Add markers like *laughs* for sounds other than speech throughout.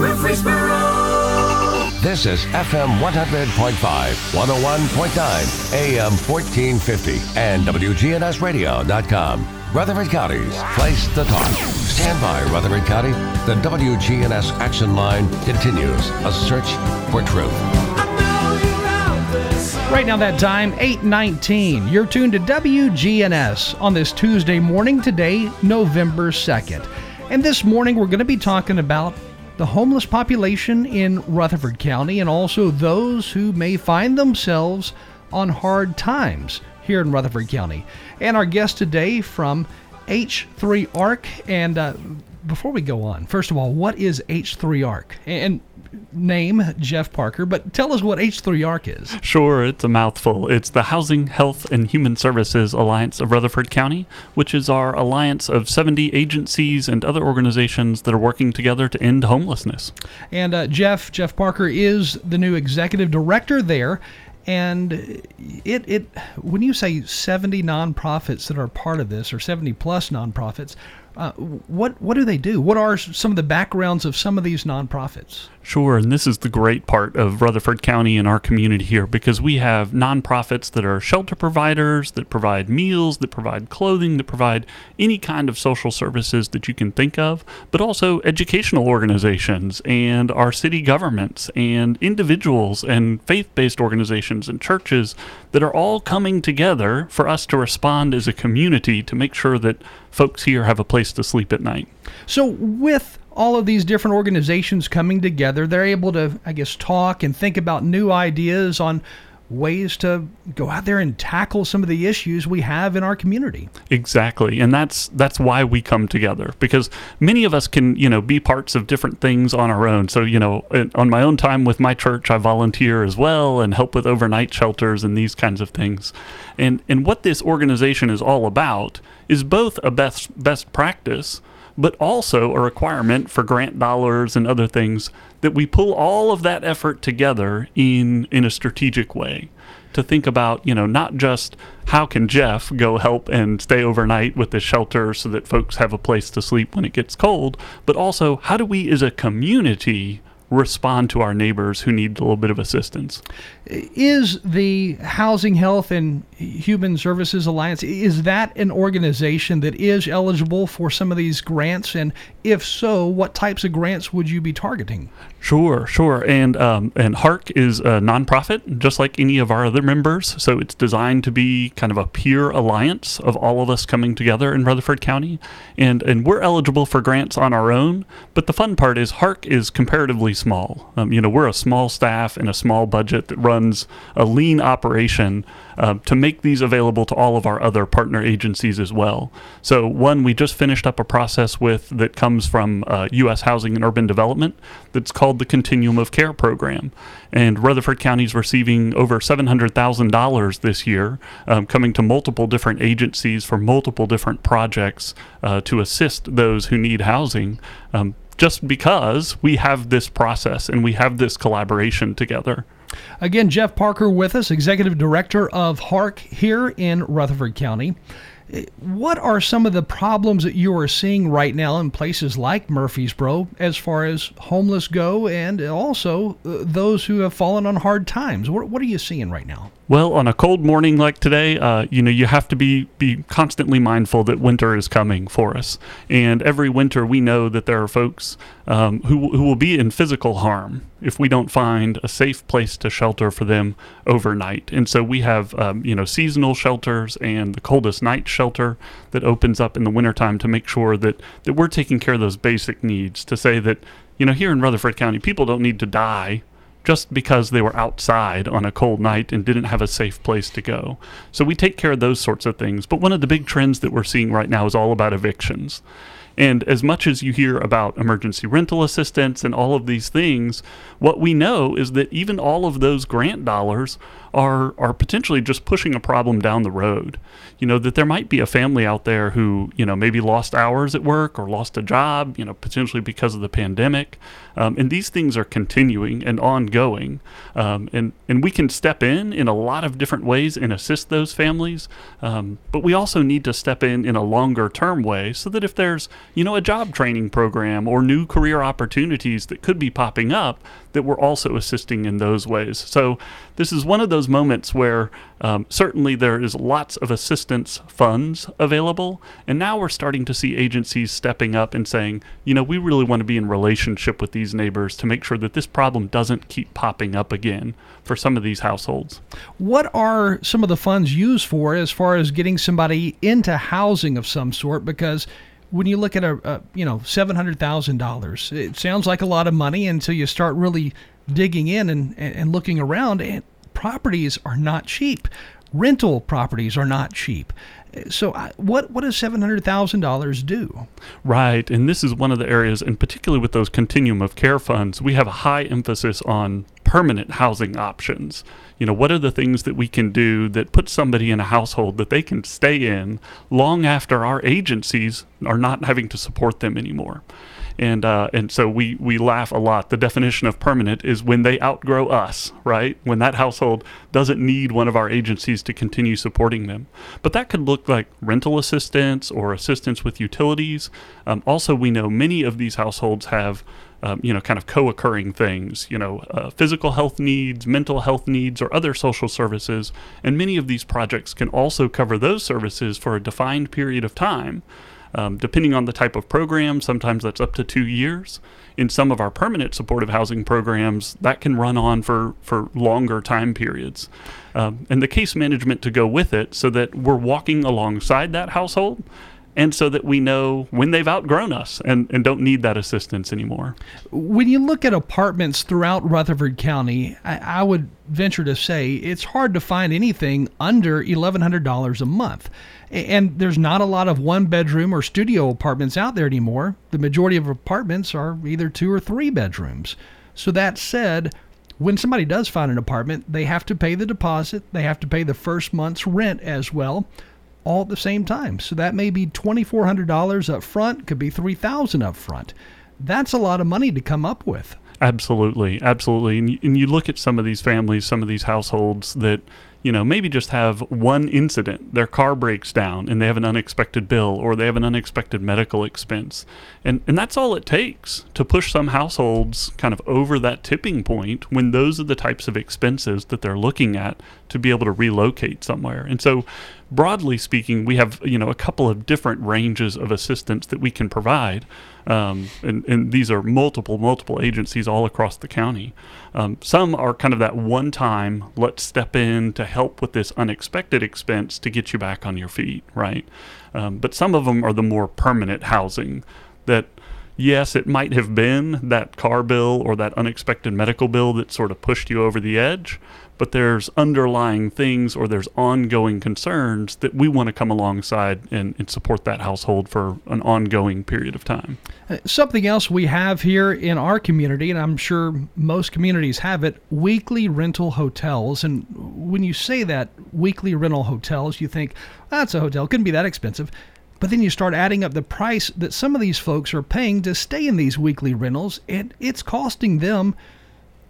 Murfreesboro. This is FM 100.5, 101.9, AM 1450, and WGNSradio.com. Rutherford County's place to talk. Stand by, Rutherford County. The WGNS Action Line continues a search for truth. Right now, that time, 819. You're tuned to WGNS on this Tuesday morning, today, November 2nd. And this morning, we're going to be talking about the homeless population in Rutherford County and also those who may find themselves on hard times here in Rutherford County. And our guest today from H3 ARC. And uh, before we go on, first of all, what is H3 ARC? And name Jeff Parker, but tell us what H3 ARC is. Sure, it's a mouthful. It's the Housing, Health, and Human Services Alliance of Rutherford County, which is our alliance of 70 agencies and other organizations that are working together to end homelessness. And uh, Jeff, Jeff Parker is the new executive director there. And it, it when you say 70 nonprofits that are part of this, or 70 plus nonprofits, uh, what what do they do? What are some of the backgrounds of some of these nonprofits? Sure, and this is the great part of Rutherford County and our community here because we have nonprofits that are shelter providers, that provide meals, that provide clothing, that provide any kind of social services that you can think of, but also educational organizations and our city governments and individuals and faith based organizations and churches that are all coming together for us to respond as a community to make sure that folks here have a place to sleep at night. So, with all of these different organizations coming together, they're able to, I guess, talk and think about new ideas on ways to go out there and tackle some of the issues we have in our community. Exactly. And that's that's why we come together because many of us can, you know, be parts of different things on our own. So, you know, on my own time with my church, I volunteer as well and help with overnight shelters and these kinds of things. And and what this organization is all about is both a best best practice but also a requirement for grant dollars and other things that we pull all of that effort together in in a strategic way to think about, you know, not just how can Jeff go help and stay overnight with the shelter so that folks have a place to sleep when it gets cold, but also how do we as a community respond to our neighbors who need a little bit of assistance. Is the Housing Health and Human Services Alliance is that an organization that is eligible for some of these grants and if so, what types of grants would you be targeting? Sure, sure. And um, and HARC is a nonprofit, just like any of our other members. So it's designed to be kind of a peer alliance of all of us coming together in Rutherford County. And and we're eligible for grants on our own. But the fun part is HARC is comparatively small. Um, you know, we're a small staff and a small budget that runs a lean operation uh, to make these available to all of our other partner agencies as well. So one we just finished up a process with that comes from uh, U.S. Housing and Urban Development that's called the Continuum of Care program. And Rutherford County is receiving over $700,000 this year, um, coming to multiple different agencies for multiple different projects uh, to assist those who need housing. Um, just because we have this process and we have this collaboration together. Again, Jeff Parker with us, Executive Director of HARC here in Rutherford County. What are some of the problems that you are seeing right now in places like Murfreesboro as far as homeless go and also uh, those who have fallen on hard times? What, what are you seeing right now? Well, on a cold morning like today, uh, you know, you have to be be constantly mindful that winter is coming for us. And every winter, we know that there are folks um, who who will be in physical harm if we don't find a safe place to shelter for them overnight. And so we have, um, you know, seasonal shelters and the coldest night shelter that opens up in the wintertime to make sure that that we're taking care of those basic needs. To say that, you know, here in Rutherford County, people don't need to die just because they were outside on a cold night and didn't have a safe place to go. So we take care of those sorts of things. But one of the big trends that we're seeing right now is all about evictions. And as much as you hear about emergency rental assistance and all of these things, what we know is that even all of those grant dollars are are potentially just pushing a problem down the road. You know that there might be a family out there who you know maybe lost hours at work or lost a job, you know potentially because of the pandemic, um, and these things are continuing and ongoing, um, and and we can step in in a lot of different ways and assist those families, um, but we also need to step in in a longer term way so that if there's you know a job training program or new career opportunities that could be popping up, that we're also assisting in those ways. So this is one of those moments where um, certainly there is lots of assistance funds available, and now we're starting to see agencies stepping up and saying, you know, we really want to be in relationship with these neighbors to make sure that this problem doesn't keep popping up again for some of these households. What are some of the funds used for as far as getting somebody into housing of some sort? Because when you look at a, a you know seven hundred thousand dollars, it sounds like a lot of money until you start really digging in and, and looking around. And properties are not cheap. Rental properties are not cheap. So, what what does seven hundred thousand dollars do? Right, and this is one of the areas, and particularly with those continuum of care funds, we have a high emphasis on permanent housing options. You know, what are the things that we can do that put somebody in a household that they can stay in long after our agencies are not having to support them anymore? And uh, and so we we laugh a lot. The definition of permanent is when they outgrow us, right? When that household doesn't need one of our agencies to continue supporting them. But that could look like rental assistance or assistance with utilities. Um, also, we know many of these households have. Um, you know, kind of co occurring things, you know, uh, physical health needs, mental health needs, or other social services. And many of these projects can also cover those services for a defined period of time. Um, depending on the type of program, sometimes that's up to two years. In some of our permanent supportive housing programs, that can run on for, for longer time periods. Um, and the case management to go with it so that we're walking alongside that household and so that we know when they've outgrown us and, and don't need that assistance anymore. When you look at apartments throughout Rutherford County, I, I would venture to say it's hard to find anything under $1,100 a month. And there's not a lot of one bedroom or studio apartments out there anymore. The majority of apartments are either two or three bedrooms. So, that said, when somebody does find an apartment, they have to pay the deposit, they have to pay the first month's rent as well, all at the same time. So that may be $2,400 up front, could be 3,000 up front. That's a lot of money to come up with. Absolutely, absolutely. And you, and you look at some of these families, some of these households that you know, maybe just have one incident. Their car breaks down and they have an unexpected bill or they have an unexpected medical expense. And, and that's all it takes to push some households kind of over that tipping point when those are the types of expenses that they're looking at to be able to relocate somewhere. And so, broadly speaking, we have, you know, a couple of different ranges of assistance that we can provide. Um, and, and, these are multiple, multiple agencies all across the county. Um, some are kind of that one time, let's step in to help with this unexpected expense to get you back on your feet, right? Um, but some of them are the more permanent housing that yes, it might have been that car bill or that unexpected medical bill that sort of pushed you over the edge, but there's underlying things or there's ongoing concerns that we want to come alongside and, and support that household for an ongoing period of time. Uh, something else we have here in our community, and I'm sure most communities have it weekly rental hotels. And when you say that, weekly rental hotels, you think, that's a hotel, couldn't be that expensive. But then you start adding up the price that some of these folks are paying to stay in these weekly rentals, and it's costing them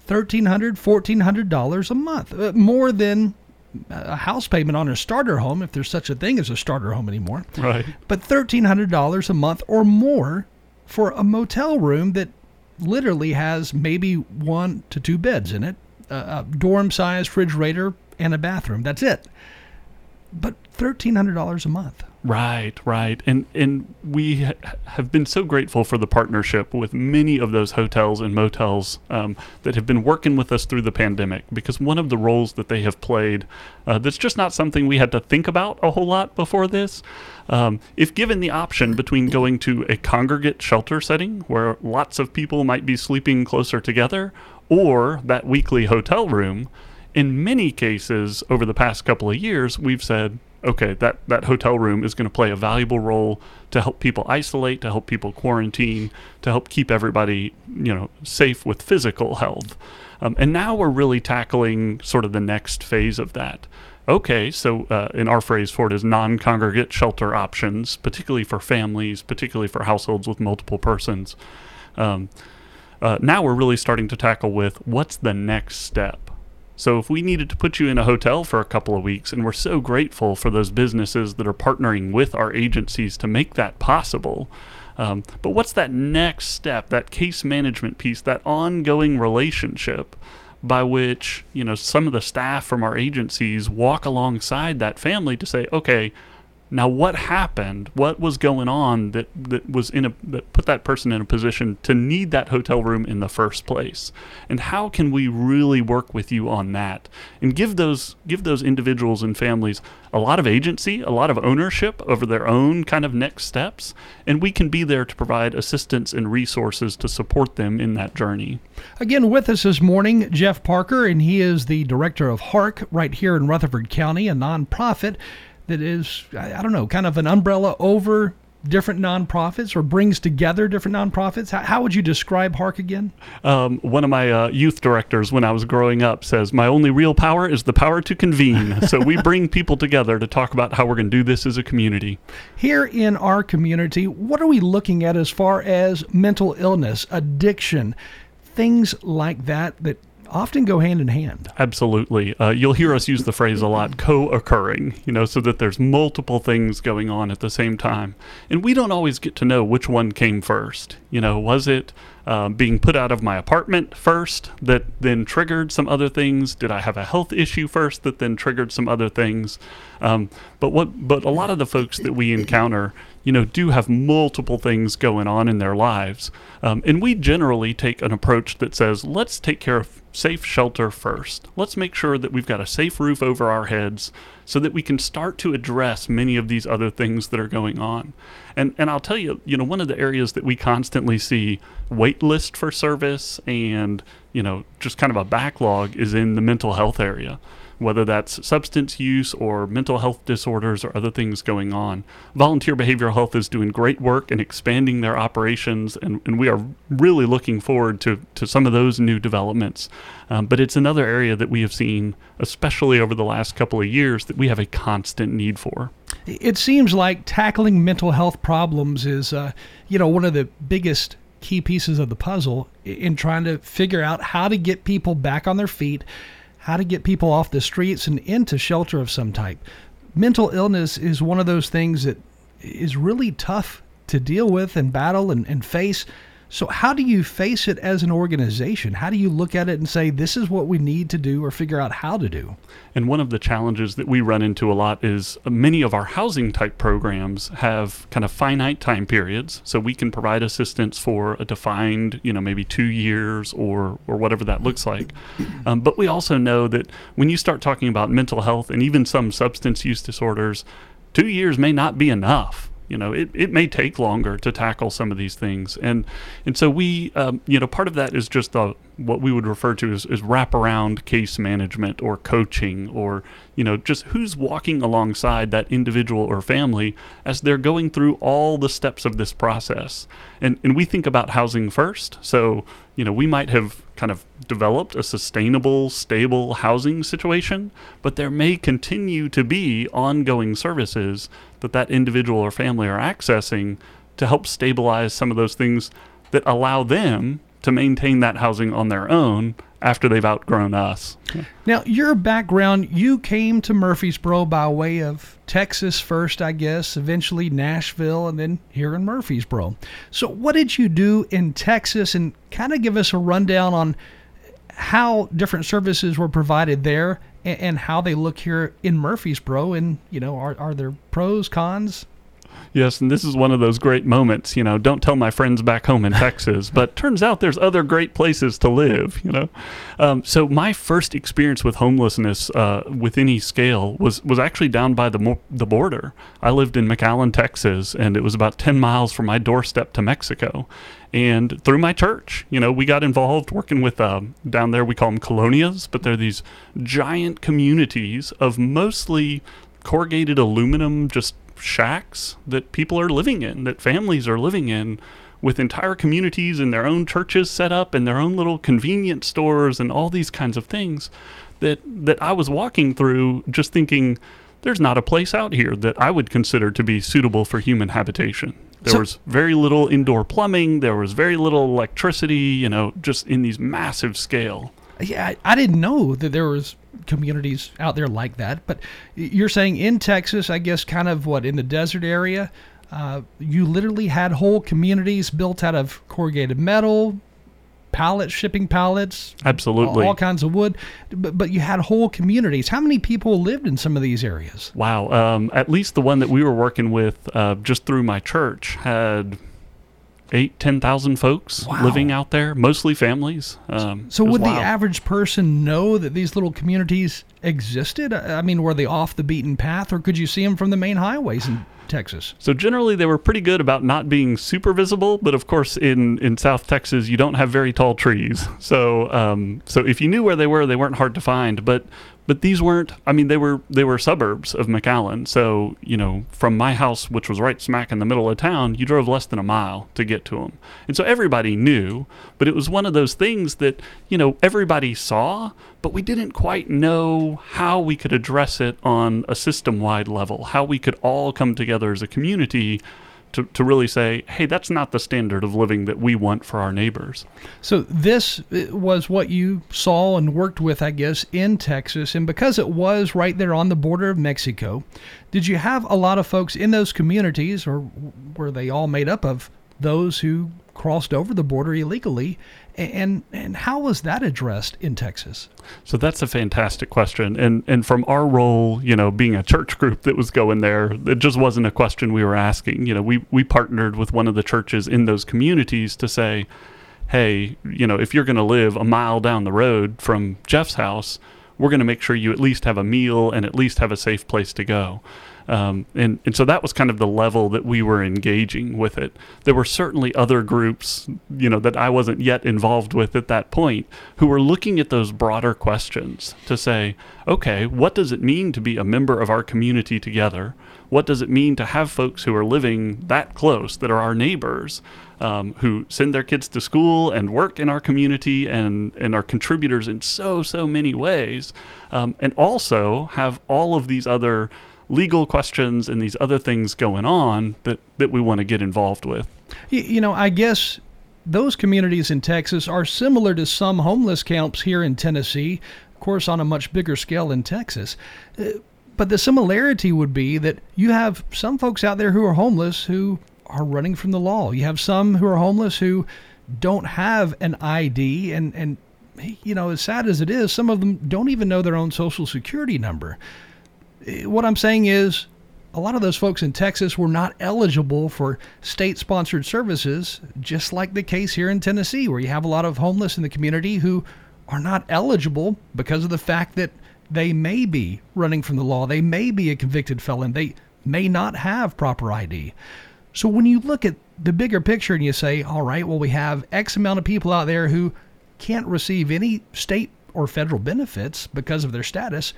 $1,300, $1,400 a month, uh, more than a house payment on a starter home, if there's such a thing as a starter home anymore. Right. But $1,300 a month or more for a motel room that literally has maybe one to two beds in it, a dorm size refrigerator, and a bathroom. That's it. But $1,300 a month. Right, right. And and we ha- have been so grateful for the partnership with many of those hotels and motels um, that have been working with us through the pandemic because one of the roles that they have played uh, that's just not something we had to think about a whole lot before this. Um, if given the option between going to a congregate shelter setting where lots of people might be sleeping closer together or that weekly hotel room, in many cases over the past couple of years, we've said, okay, that, that hotel room is going to play a valuable role to help people isolate, to help people quarantine, to help keep everybody, you know, safe with physical health. Um, and now we're really tackling sort of the next phase of that. Okay, so uh, in our phrase for it is non congregate shelter options, particularly for families, particularly for households with multiple persons. Um, uh, now we're really starting to tackle with what's the next step. So if we needed to put you in a hotel for a couple of weeks, and we're so grateful for those businesses that are partnering with our agencies to make that possible. Um, but what's that next step, that case management piece, that ongoing relationship by which you know some of the staff from our agencies walk alongside that family to say, okay, now, what happened? What was going on that, that was in a that put that person in a position to need that hotel room in the first place? And how can we really work with you on that and give those give those individuals and families a lot of agency, a lot of ownership over their own kind of next steps, and we can be there to provide assistance and resources to support them in that journey. Again, with us this morning, Jeff Parker, and he is the director of HARC right here in Rutherford County, a nonprofit that is, I don't know, kind of an umbrella over different nonprofits or brings together different nonprofits? How, how would you describe HARC again? Um, one of my uh, youth directors when I was growing up says, My only real power is the power to convene. *laughs* so we bring people together to talk about how we're going to do this as a community. Here in our community, what are we looking at as far as mental illness, addiction, things like that that often go hand in hand. Absolutely. Uh, you'll hear us use the phrase a lot co occurring, you know, so that there's multiple things going on at the same time. And we don't always get to know which one came first. You know, was it uh, being put out of my apartment first that then triggered some other things? Did I have a health issue first that then triggered some other things? Um, but what? But a lot of the folks that we encounter, you know, do have multiple things going on in their lives, um, and we generally take an approach that says, let's take care of safe shelter first. Let's make sure that we've got a safe roof over our heads so that we can start to address many of these other things that are going on. And and I'll tell you, you know, one of the areas that we constantly see wait list for service and, you know, just kind of a backlog is in the mental health area whether that's substance use or mental health disorders or other things going on. Volunteer Behavioral Health is doing great work in expanding their operations, and, and we are really looking forward to, to some of those new developments. Um, but it's another area that we have seen, especially over the last couple of years, that we have a constant need for. It seems like tackling mental health problems is, uh, you know, one of the biggest key pieces of the puzzle in trying to figure out how to get people back on their feet how to get people off the streets and into shelter of some type. Mental illness is one of those things that is really tough to deal with and battle and, and face. So, how do you face it as an organization? How do you look at it and say, this is what we need to do or figure out how to do? And one of the challenges that we run into a lot is many of our housing type programs have kind of finite time periods. So, we can provide assistance for a defined, you know, maybe two years or, or whatever that looks like. *clears throat* Um, but we also know that when you start talking about mental health and even some substance use disorders, two years may not be enough you know it, it may take longer to tackle some of these things. And and so we um, you know part of that is just the what we would refer to as, as wraparound case management or coaching or you know just who's walking alongside that individual or family as they're going through all the steps of this process. And and we think about housing first. So you know we might have kind of developed a sustainable stable housing situation but there may continue to be ongoing services that that individual or family are accessing to help stabilize some of those things that allow them to maintain that housing on their own after they've outgrown us. Now, your background, you came to Murfreesboro by way of Texas first, I guess, eventually Nashville, and then here in Murfreesboro. So, what did you do in Texas? And kind of give us a rundown on how different services were provided there and, how they look here in Murfreesboro. And, you know, are, are there pros, cons? Yes, and this is one of those great moments, you know, don't tell my friends back home in Texas, but *laughs* turns out there's other great places to live, you know. Um, so my first experience with homelessness uh, with any scale was, was actually down by the, the border. I lived in McAllen, Texas, and it was about 10 miles from my doorstep to Mexico and through my church you know we got involved working with uh, down there we call them colonias but they're these giant communities of mostly corrugated aluminum just shacks that people are living in, that families are living in, with entire communities and their own churches set up and their own little convenience stores and all these kinds of things that that I was walking through just thinking there's not a place out here that I would consider to be suitable for human habitation. There So- was very little indoor plumbing, there was very little electricity, you know, just in these massive scale. Yeah, I, I didn't know that there was communities out there like that. But you're saying in Texas, I guess, kind of what in the desert area, uh, you literally had whole communities built out of corrugated metal, pallets, shipping pallets, Absolutely. all kinds of wood. But, but you had whole communities. How many people lived in some of these areas? Wow. Um, at least the one that we were working with uh, just through my church had eight, 10,000 folks Wow. living out there, mostly families. Um, So it was would the average person know that these little communities existed? I I mean, were they off the beaten path, or could you see them from the main highways in Texas? So generally, they were pretty good about not being super visible. But of course, in, in South Texas, you don't have very tall trees. So um, so if you knew where they were, they weren't hard to find. But but these weren't. I mean, they were they were suburbs of McAllen. So you know, from my house, which was right smack in the middle of town, you drove less than a mile to get to them. And so everybody knew. But it was one of those things that you know everybody saw, but we didn't quite know how we could address it on a system wide level. How we could all come together as a community to, to really say, hey, that's not the standard of living that we want for our neighbors. So this uh, was what you saw and worked with, I guess, in Texas, and because it was right there on the border of Mexico, did you have a lot of folks in those communities, or were they all made up of those who crossed over the border illegally? And and how was that addressed in Texas? So that's a fantastic question. And and from our role, you know, being a church group that was going there, it just wasn't a question we were asking. You know, we we partnered with one of the churches in those communities to say, hey, you know, if you're going to live a mile down the road from Jeff's house, we're going to make sure you at least have a meal and at least have a safe place to go. Um, and, and so that was kind of the level that we were engaging with it. There were certainly other groups, you know, that I wasn't yet involved with at that point who were looking at those broader questions to say, okay, what does it mean to be a member of our community together? What does it mean to have folks who are living that close, that are our neighbors, um, who send their kids to school and work in our community and, and are contributors in so, so many ways, um, and also have all of these other legal questions and these other things going on that, that we want to get involved with. You, know, I guess those communities in Texas are similar to some homeless camps here in Tennessee, of course, on a much bigger scale in Texas. Uh, but the similarity would be that you have some folks out there who are homeless who are running from the law. You have some who are homeless who don't have an ID, and, and you know, as sad as it is, some of them don't even know their own social security number what I'm saying is a lot of those folks in Texas were not eligible for state sponsored services, just like the case here in Tennessee, where you have a lot of homeless in the community who are not eligible because of the fact that they may be running from the law. They may be a convicted felon. They may not have proper ID. So when you look at the bigger picture and you say, all right, well, we have X amount of people out there who can't receive any state or federal benefits because of their status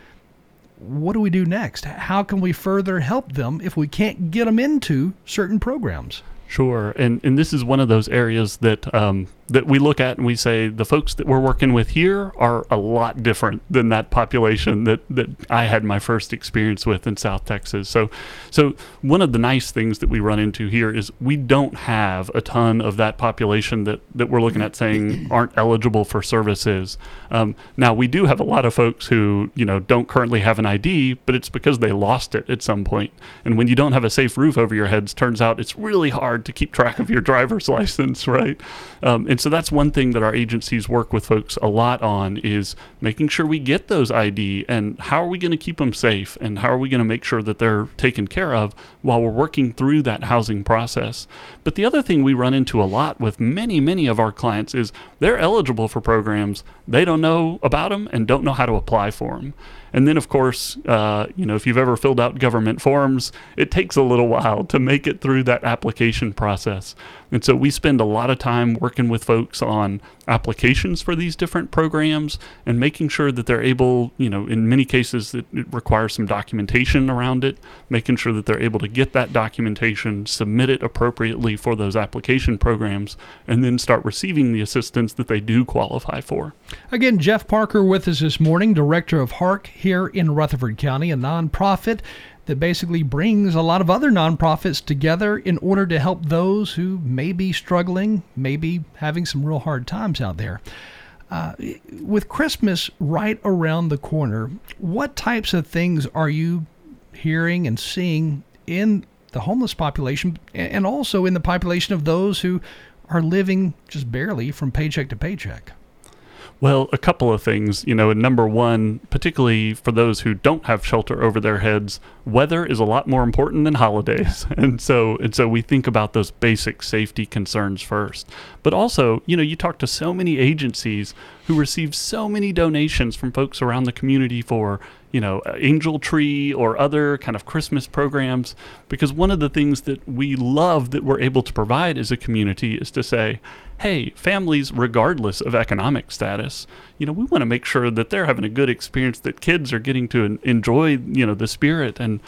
what do we do next? How can we further help them if we can't get them into certain programs? Sure, and and this is one of those areas that um, that we look at and we say the folks that we're working with here are a lot different than that population that that I had my first experience with in South Texas. So, so one of the nice things that we run into here is we don't have a ton of that population that that we're looking at saying *clears throat* aren't eligible for services. Um, now we do have a lot of folks who you know don't currently have an ID, but it's because they lost it at some point. And when you don't have a safe roof over your heads, turns out it's really hard to keep track of your driver's *laughs* license, right? Um, and so that's one thing that our agencies work with folks a lot on is making sure we get those ID and how are we going to keep them safe and how are we going to make sure that they're taken care of while we're working through that housing process. But the other thing we run into a lot with many, many of our clients is they're eligible for programs, they don't know about them and don't know how to apply for them. And then, of course, uh, you know, if you've ever filled out government forms, it takes a little while to make it through that application process. And so we spend a lot of time working with folks on applications for these different programs and making sure that they're able, you know, in many cases it, it requires some documentation around it, making sure that they're able to get that documentation, submit it appropriately for those application programs, and then start receiving the assistance that they do qualify for. Again, Jeff Parker with us this morning, director of HARC here in Rutherford County, a nonprofit that basically brings a lot of other nonprofits together in order to help those who may be struggling, maybe having some real hard times out there. Uh, with Christmas right around the corner, what types of things are you hearing and seeing in the homeless population and also in the population of those who are living just barely from paycheck to paycheck? Well, a couple of things. You know, number one, particularly for those who don't have shelter over their heads, weather is a lot more important than holidays. *laughs* And so and so we think about those basic safety concerns first. But also, you know, you talk to so many agencies who receive so many donations from folks around the community for you know, uh, Angel Tree or other kind of Christmas programs. Because one of the things that we love that we're able to provide as a community is to say, hey, families, regardless of economic status, you know, we want to make sure that they're having a good experience, that kids are getting to enjoy, you know, the spirit and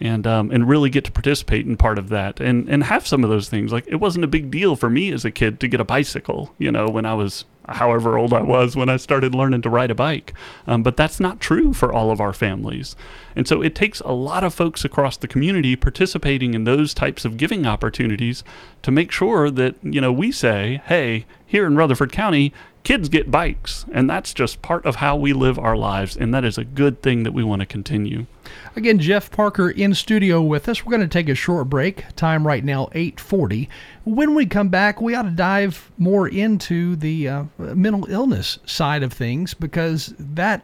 and um, and really get to participate in part of that and and have some of those things. Like it wasn't a big deal for me as a kid to get a bicycle, you know, when I was however old I was when I started learning to ride a bike. Um, but that's not true for all of our families. And so it takes a lot of folks across the community participating in those types of giving opportunities to make sure that, you know, we say, hey, here in Rutherford County, kids get bikes. And that's just part of how we live our lives. And that is a good thing that we want to continue. Again, Jeff Parker in studio with us. We're going to take a short break. Time right now 8:40. When we come back, we ought to dive more into the uh, mental illness side of things because that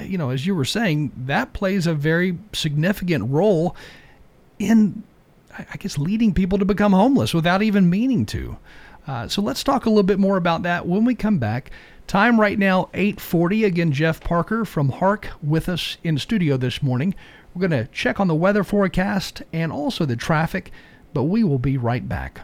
you know, as you were saying, that plays a very significant role in I guess leading people to become homeless without even meaning to. Uh, so let's talk a little bit more about that when we come back. Time right now 8:40. Again, Jeff Parker from HARC with us in studio this morning. We're going to check on the weather forecast and also the traffic, but we will be right back.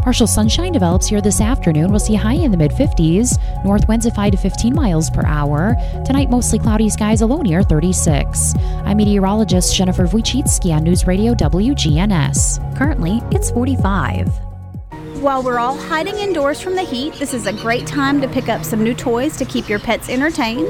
Partial sunshine develops here this afternoon. We'll see high in the mid 50s. North winds of 5 to 15 miles per hour. Tonight, mostly cloudy skies, a low near 36. I'm meteorologist Jennifer Wojcicki on News Radio WGNS. Currently, it's 45. While we're all hiding indoors from the heat, this is a great time to pick up some new toys to keep your pets entertained.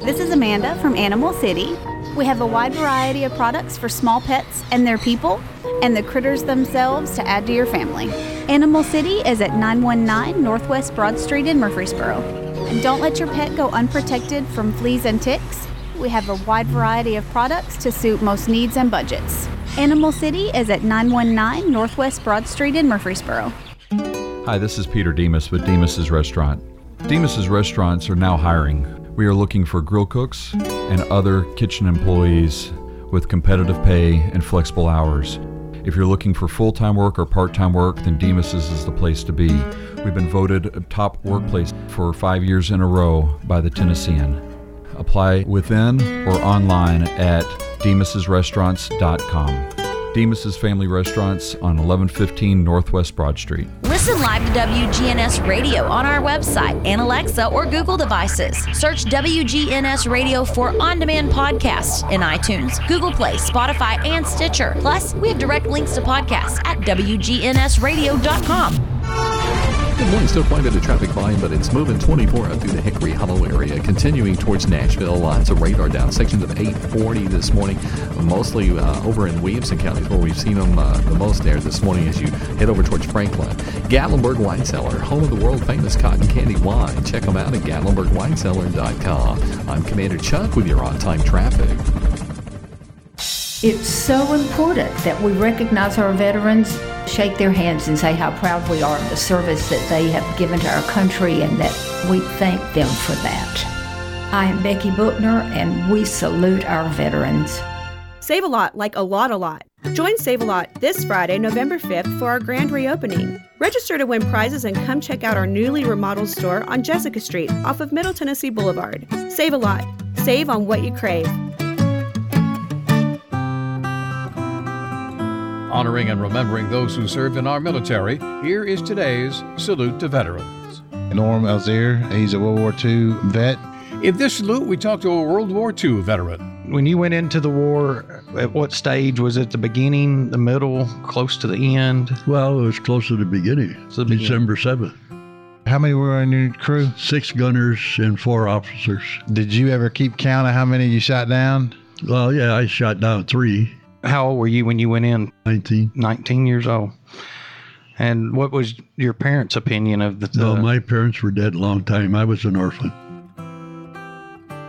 This is Amanda from Animal City. We have a wide variety of products for small pets and their people, and the critters themselves to add to your family. Animal City is at 919 Northwest Broad Street in Murfreesboro. And don't let your pet go unprotected from fleas and ticks. We have a wide variety of products to suit most needs and budgets. Animal City is at 919 Northwest Broad Street in Murfreesboro. Hi, this is Peter Demos with Demos's Restaurant. Demos's Restaurants are now hiring. We are looking for grill cooks and other kitchen employees with competitive pay and flexible hours. If you're looking for full time work or part time work, then Demos's is the place to be. We've been voted a top workplace for five years in a row by the Tennessean. Apply within or online at demas'srestaurants.com. Demos's Family Restaurants on 1115 Northwest Broad Street. Listen live to WGNS Radio on our website and Alexa or Google devices. Search WGNS Radio for on demand podcasts in iTunes, Google Play, Spotify, and Stitcher. Plus, we have direct links to podcasts at WGNSradio.com. Good morning. Still quite a bit of traffic volume, but it's moving 24 up through the Hickory Hollow area, continuing towards Nashville. Lots of radar down sections of 840 this morning, mostly uh, over in Williamson County where we've seen them uh, the most there this morning as you head over towards Franklin. Gatlinburg Wine Cellar, home of the world famous cotton candy wine. Check them out at GatlinburgWineCellar.com. I'm Commander Chuck with your on time traffic. It's so important that we recognize our veterans, shake their hands, and say how proud we are of the service that they have given to our country and that we thank them for that. I am Becky Bookner, and we salute our veterans. Save a lot, like a lot, a lot. Join Save a Lot this Friday, November 5th, for our grand reopening. Register to win prizes and come check out our newly remodeled store on Jessica Street off of Middle Tennessee Boulevard. Save a Lot Save on what you crave. Honoring and remembering those who served in our military, here is today's Salute to Veterans. Norm Alzier, he's a World War II vet. In this salute, we talk to a World War II veteran. When you went into the war, at what stage? Was it the beginning, the middle, close to the end? Well, it was close to the beginning, the beginning. December 7th. How many were on your crew? Six gunners and four officers. Did you ever keep count of how many you shot down? Well, yeah, I shot down three. How old were you when you went in? 19. 19 years old. And what was your parents' opinion of the? Well, my parents were dead a long time. I was an orphan.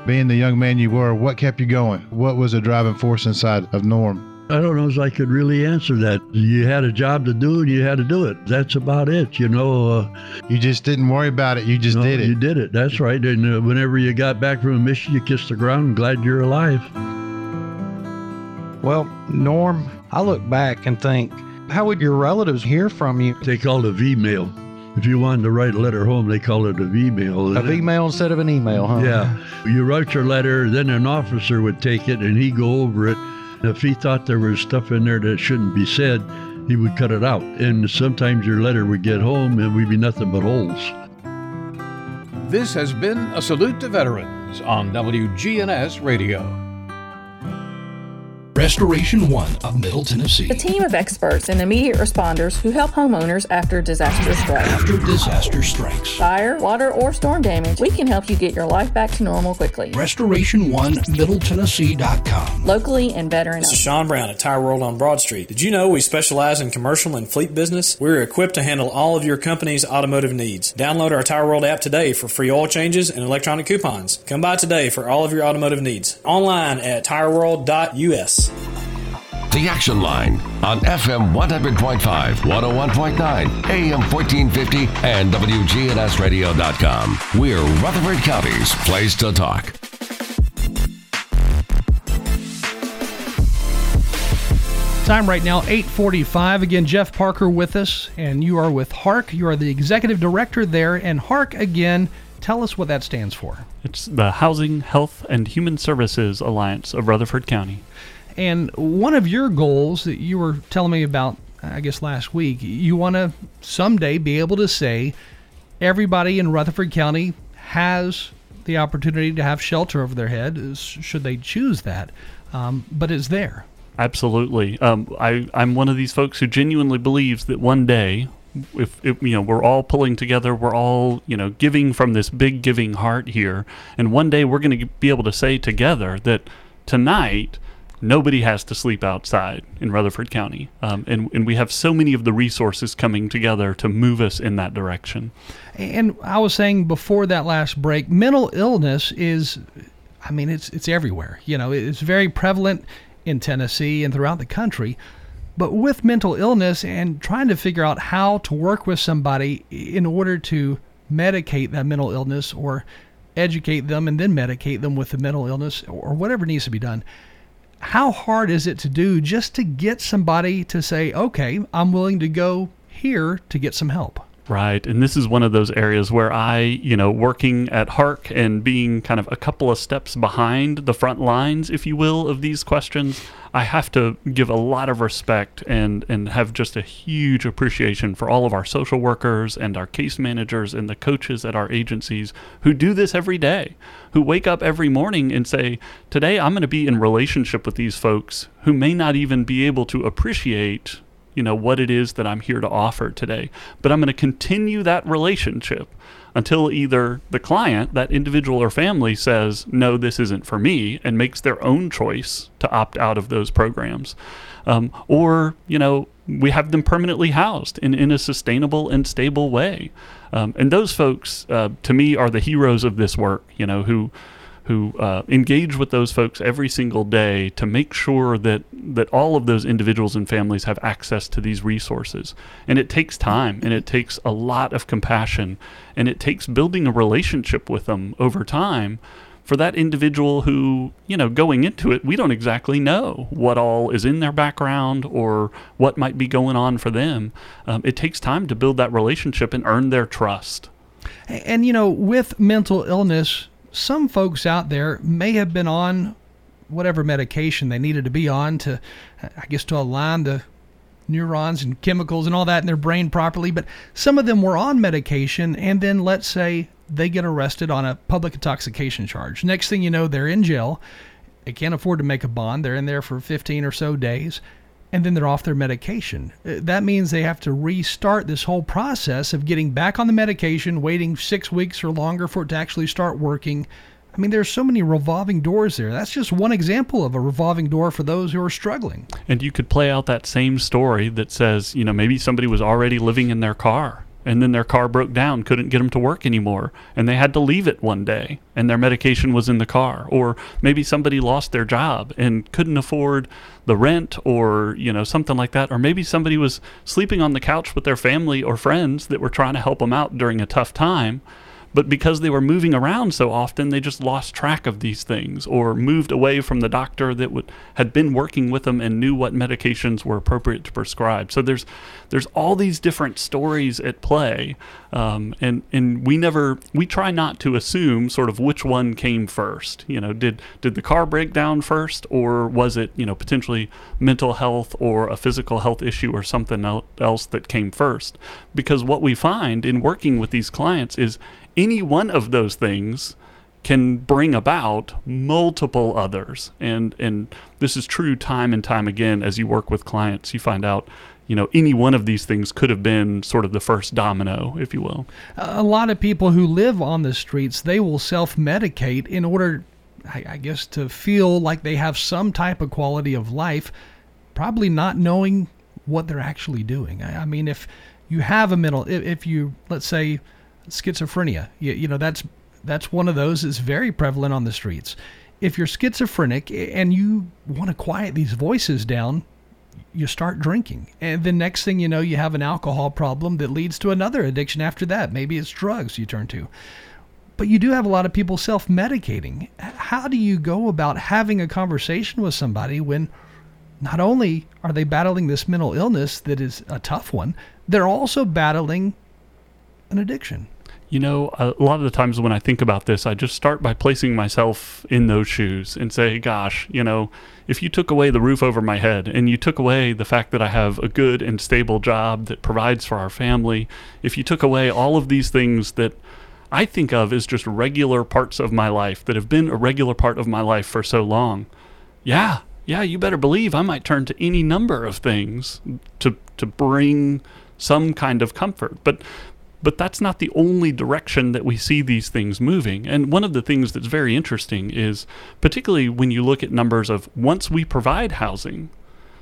Being the young man you were, what kept you going? What was the driving force inside of Norm? I don't know if I could really answer that. You had a job to do and you had to do it. That's about it, you know. Uh, you just didn't worry about it. You just no, did it. You did it. That's right. And uh, whenever you got back from a mission, you kissed the ground glad you're alive. Well, Norm, I look back and think, how would your relatives hear from you? They called a V mail. If you wanted to write a letter home, they called it a V mail. A V mail instead of an email, huh? Yeah. You wrote your letter, then an officer would take it and he'd go over it. If he thought there was stuff in there that shouldn't be said, he would cut it out. And sometimes your letter would get home and we'd be nothing but holes. This has been a salute to veterans on WGNS Radio. Restoration One of Middle Tennessee. A team of experts and immediate responders who help homeowners after disaster strikes. After disaster strikes. Fire, water, or storm damage, we can help you get your life back to normal quickly. Restoration One Middle MiddleTennessee.com. Locally and veteran. This is Sean Brown at Tire World on Broad Street. Did you know we specialize in commercial and fleet business? We're equipped to handle all of your company's automotive needs. Download our Tire World app today for free oil changes and electronic coupons. Come by today for all of your automotive needs. Online at tireworld.us. The Action Line on FM 100.5, 101.9, AM 1450, and WGNSradio.com. We're Rutherford County's place to talk. Time right now, 845. Again, Jeff Parker with us, and you are with HARC. You are the executive director there. And HARC, again, tell us what that stands for. It's the Housing, Health, and Human Services Alliance of Rutherford County. And one of your goals that you were telling me about, I guess last week, you want to someday be able to say everybody in Rutherford County has the opportunity to have shelter over their head, should they choose that. Um, but it's there. Absolutely. Um, I, I'm one of these folks who genuinely believes that one day, if, if, you know we're all pulling together we're all you know giving from this big giving heart here and one day we're going to be able to say together that tonight nobody has to sleep outside in Rutherford County. Um, and, and we have so many of the resources coming together to move us in that direction. And I was saying before that last break, mental illness is, I mean, it's, it's everywhere. You know, it's very prevalent in Tennessee and throughout the country. But with mental illness and trying to figure out how to work with somebody in order to medicate that mental illness or educate them and then medicate them with the mental illness or whatever needs to be done how hard is it to do just to get somebody to say, okay, I'm willing to go here to get some help? Right. And this is one of those areas where I, you know, working at HARC and being kind of a couple of steps behind the front lines, if you will, of these questions, I have to give a lot of respect and, and have just a huge appreciation for all of our social workers and our case managers and the coaches at our agencies who do this every day, who wake up every morning and say, Today I'm going to be in relationship with these folks who may not even be able to appreciate you know what it is that I'm here to offer today. But I'm going to continue that relationship until either the client, that individual or family says, "No, this isn't for me," and makes their own choice to opt out of those programs. Um, or, you know, we have them permanently housed in, in a sustainable and stable way. Um, and those folks, uh, to me, are the heroes of this work, you know, who who uh, engage with those folks every single day to make sure that that all of those individuals and families have access to these resources. And it takes time, and it takes a lot of compassion, and it takes building a relationship with them over time. For that individual who, you know, going into it, we don't exactly know what all is in their background or what might be going on for them. Um, it takes time to build that relationship and earn their trust. And, you know, with mental illness, some folks out there may have been on whatever medication they needed to be on to, I guess, to align the neurons and chemicals and all that in their brain properly. But some of them were on medication, and then let's say they get arrested on a public intoxication charge. Next thing you know, they're in jail. They can't afford to make a bond. They're in there for 15 or so days, and then they're off their medication. Uh, That means they have to restart this whole process of getting back on the medication, waiting six weeks or longer for it to actually start working. I mean, there's so many revolving doors there. That's just one example of a revolving door for those who are struggling. And you could play out that same story that says, you know, maybe somebody was already living in their car and then their car broke down, couldn't get them to work anymore, and they had to leave it one day and their medication was in the car. Or maybe somebody lost their job and couldn't afford the rent or, you know, something like that. Or maybe somebody was sleeping on the couch with their family or friends that were trying to help them out during a tough time. But because they were moving around so often, they just lost track of these things or moved away from the doctor that would, had been working with them and knew what medications were appropriate to prescribe. So there's there's all these different stories at play, um, and and we never we try not to assume sort of which one came first. You know, did did the car break down first, or was it you know potentially mental health or a physical health issue or something else that came first? Because what we find in working with these clients is any one of those things can bring about multiple others. And and this is true time and time again as you work with clients you find out you know any one of these things could have been sort of the first domino if you will. A lot of people who live on the streets they will self-medicate in order I, guess to feel like they have some type of quality of life probably not knowing what they're actually doing. I, mean if you have a mental if you let's say schizophrenia you, you know that's that's one of those that's very prevalent on the streets if you're schizophrenic and you want to quiet these voices down you start drinking. And the next thing you know, you have an alcohol problem that leads to another addiction after that. Maybe it's drugs you turn to. But you do have a lot of people self medicating. How do you go about having a conversation with somebody when not only are they battling this mental illness that is a tough one, they're also battling an addiction? You know, a lot of the times when I think about this, I just start by placing myself in those shoes and say, gosh, you know, if you took away the roof over my head and you took away the fact that I have a good and stable job that provides for our family, if you took away all of these things that I think of as just regular parts of my life that have been a regular part of my life for so long, yeah, yeah, you better believe I might turn to any number of things to to bring some kind of comfort. But but that's not the only direction that we see these things moving. And one of the things that's very interesting is, particularly when you look at numbers of once we provide housing,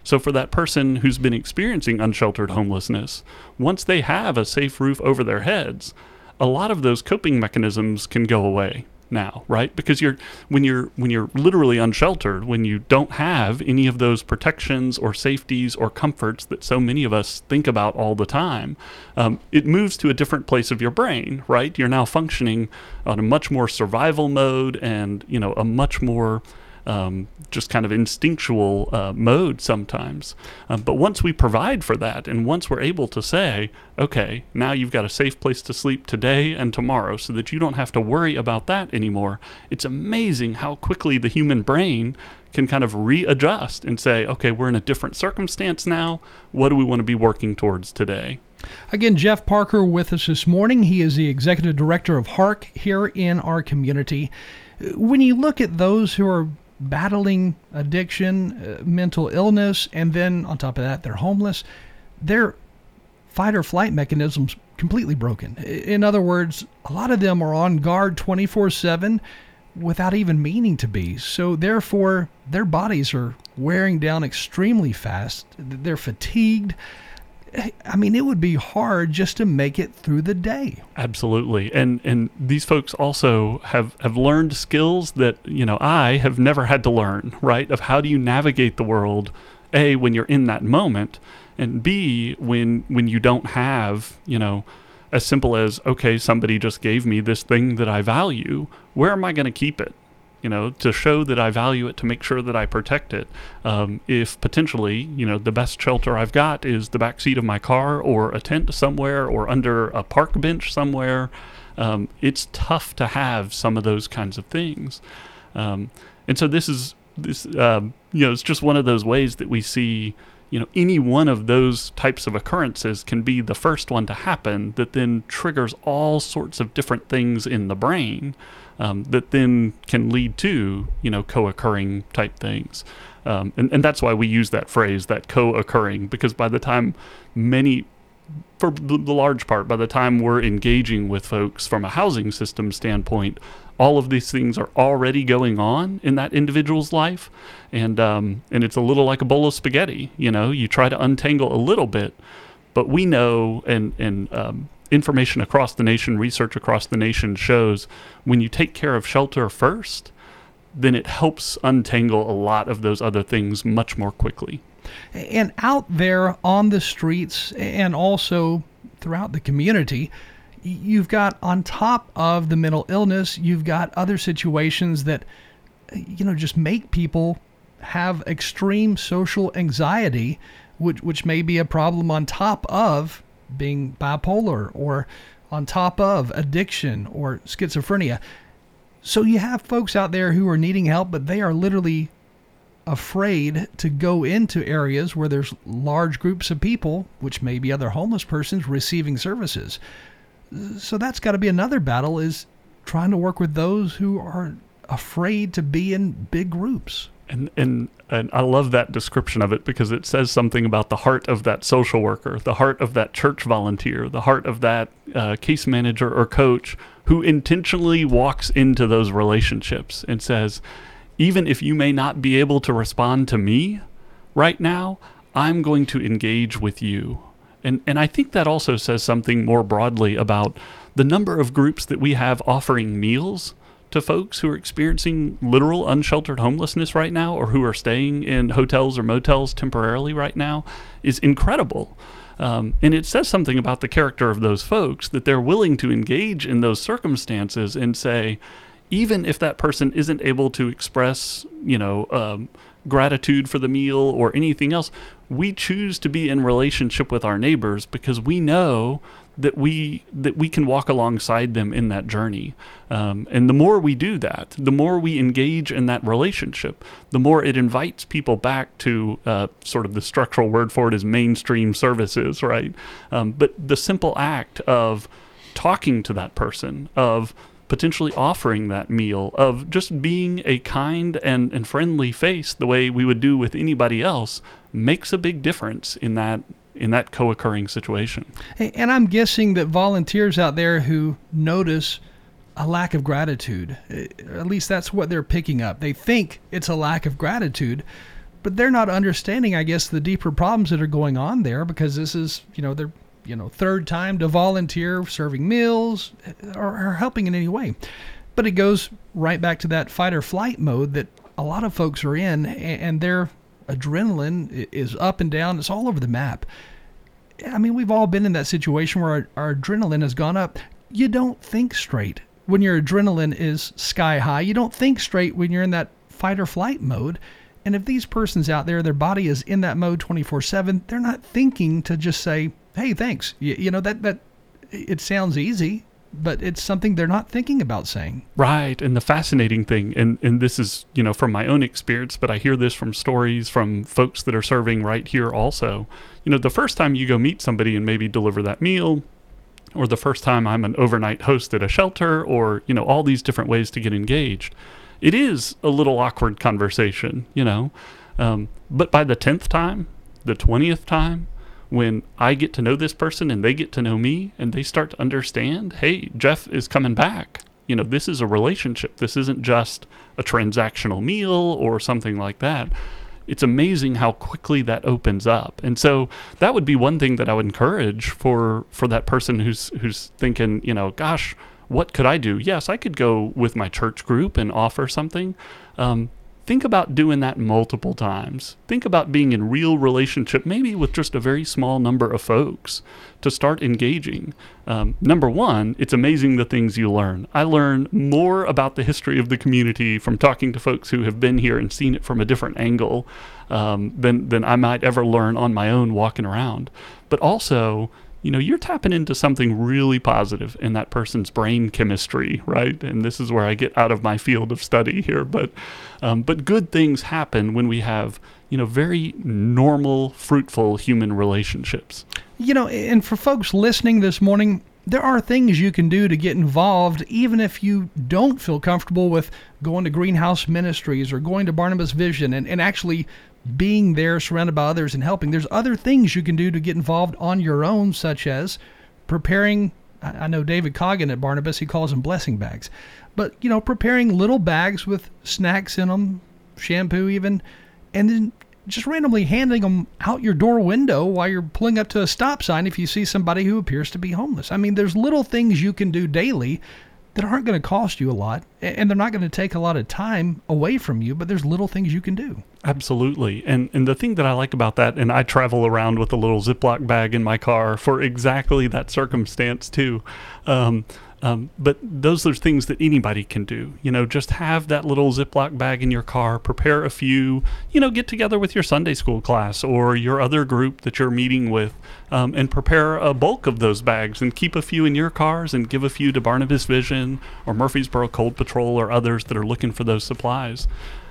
so for that person who's been experiencing unsheltered homelessness, once they have a safe roof over their heads, a lot of those coping mechanisms can go away now right? Because you're when you're when you're literally unsheltered when you don't have any of those protections or safeties or comforts that so many of us think about all the time um, it moves to a different place of your brain right? You're now functioning on a much more survival mode and you know a much more um, just kind of instinctual uh, mode sometimes. Um, but once we provide for that, and once we're able to say, okay, now you've got a safe place to sleep today and tomorrow so that you don't have to worry about that anymore, it's amazing how quickly the human brain can kind of readjust and say, okay, we're in a different circumstance now. What do we want to be working towards today? Again, Jeff Parker with us this morning. He is the executive director of HARC here in our community. When you look at those who are battling addiction, uh, mental illness, and then on top of that, they're homeless, their fight or flight mechanisms completely broken. In other words, a lot of them are on guard 24 7 without even meaning to be. So, therefore, their bodies are wearing down extremely fast. They're fatigued. I mean, it would be hard just to make it through the day. Absolutely, and and these folks also have have learned skills that you know I have never had to learn. Right, of how do you navigate the world? A when you're in that moment, and B when when you don't have you know as simple as okay somebody just gave me this thing that I value. Where am I going to keep it? You know, to show that I value it, to make sure that I protect it. Um, if potentially, you know, the best shelter I've got is the back seat of my car or a tent somewhere or under a park bench somewhere, um, it's tough to have some of those kinds of things. Um, and so this is this, um, you know, it's just one of those ways that we see you know any one of those types of occurrences can be the first one to happen that then triggers all sorts of different things in the brain um, that then can lead to you know co-occurring type things um, and, and that's why we use that phrase that co-occurring because by the time many for the large part by the time we're engaging with folks from a housing system standpoint all of these things are already going on in that individual's life, and um, and it's a little like a bowl of spaghetti. You know, you try to untangle a little bit, but we know and and um, information across the nation, research across the nation shows when you take care of shelter first, then it helps untangle a lot of those other things much more quickly. And out there on the streets and also throughout the community, you've got on top of the mental illness, you've got other situations that, you know, just make people have extreme social anxiety, which, which may be a problem on top of being bipolar or on top of addiction or schizophrenia. So you have folks out there who are needing help, but they are literally afraid to go into areas where there's large groups of people, which may be other homeless persons, receiving services so that's got to be another battle is trying to work with those who are afraid to be in big groups. And, and and I love that description of it because it says something about the heart of that social worker, the heart of that church volunteer, the heart of that uh, case manager or coach who intentionally walks into those relationships and says, even if you may not be able to respond to me right now, I'm going to engage with you. And, and I think that also says something more broadly about the number of groups that we have offering meals to folks who are experiencing literal unsheltered homelessness right now or who are staying in hotels or motels temporarily right now is incredible. Um, and it says something about the character of those folks that they're willing to engage in those circumstances and say, even if that person isn't able to express, you know, um, gratitude for the meal or anything else. We choose to be in relationship with our neighbors because we know that we that we can walk alongside them in that journey. Um, and the more we do that, the more we engage in that relationship, the more it invites people back to uh, sort of the structural word for it is mainstream services, right? Um, but the simple act of talking to that person, of potentially offering that meal, of just being a kind and, and friendly face the way we would do with anybody else makes a big difference in that in that co-occurring situation. And I'm guessing that volunteers out there who notice a lack of gratitude, at least that's what they're picking up. They think it's a lack of gratitude, but they're not understanding, I guess, the deeper problems that are going on there because this is, you know, they're you know, third time to volunteer serving meals uh, or, or helping in any way. But it goes right back to that fight or flight mode that a lot of folks are in, and their adrenaline is up and down. It's all over the map. I mean, we've all been in that situation where our, our adrenaline has gone up. You don't think straight when your adrenaline is sky high. You don't think straight when you're in that fight or flight mode. And if these persons out there, their body is in that mode 24 7, they're not thinking to just say, hey, thanks. You, you know, that, that it sounds easy, but it's something they're not thinking about saying. Right. And the fascinating thing, and, and this is, you know, from my own experience, but I hear this from stories from folks that are serving right here also. You know, the first time you go meet somebody and maybe deliver that meal, or the first time I'm an overnight host at a shelter, or, you know, all these different ways to get engaged, it is a little awkward conversation, you know. Um, but by the 10th time, the 20th time, when I get to know this person and they get to know me and they start to understand, hey, Jeff is coming back. You know, this is a relationship. This isn't just a transactional meal or something like that. It's amazing how quickly that opens up. And so that would be one thing that I would encourage for for that person who's who's thinking, you know, gosh, what could I do? Yes, I could go with my church group and offer something. Um, think about doing that multiple times. Think about being in real relationship, maybe with just a very small number of folks to start engaging. Um, number one, it's amazing the things you learn. I learn more about the history of the community from talking to folks who have been here and seen it from a different angle um, than, than I might ever learn on my own walking around. But also, you know, you're tapping into something really positive in that person's brain chemistry, right? And this is where I get out of my field of study here. But, um, but good things happen when we have, you know, very normal, fruitful human relationships. You know, and for folks listening this morning, there are things you can do to get involved, even if you don't feel comfortable with going to Greenhouse Ministries or going to Barnabas Vision and, and actually being there surrounded by others and helping. There's other things you can do to get involved on your own, such as preparing. I know David Coggin at Barnabas, he calls them blessing bags. But, you know, preparing little bags with snacks in them, shampoo even, and then just randomly handing them out your door window while you're pulling up to a stop sign if you see somebody who appears to be homeless. I mean, there's little things you can do daily that aren't going to cost you a lot and they're not going to take a lot of time away from you, but there's little things you can do. Absolutely. And and the thing that I like about that and I travel around with a little Ziploc bag in my car for exactly that circumstance too. Um, um, but those are things that anybody can do. You know, just have that little Ziploc bag in your car, prepare a few, you know, get together with your Sunday school class or your other group that you're meeting with um, and prepare a bulk of those bags and keep a few in your cars and give a few to Barnabas Vision or Murfreesboro Cold Patrol or others that are looking for those supplies.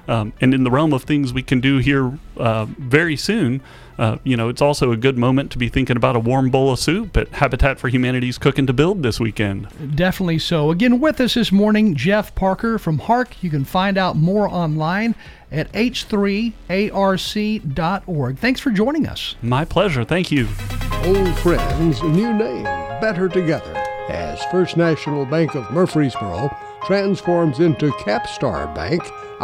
Um, and in the realm of things we can do here uh, very soon, uh, you know, it's also a good moment to be thinking about a warm bowl of soup at Habitat for Humanity's Cooking to Build this weekend. Definitely so. Again, with us this morning, Jeff Parker from HARC. You can find out more online at h3arc.org. Thanks for joining us. My pleasure. Thank you. Old friends, new name, better together. As First National Bank of Murfreesboro transforms into Capstar Bank,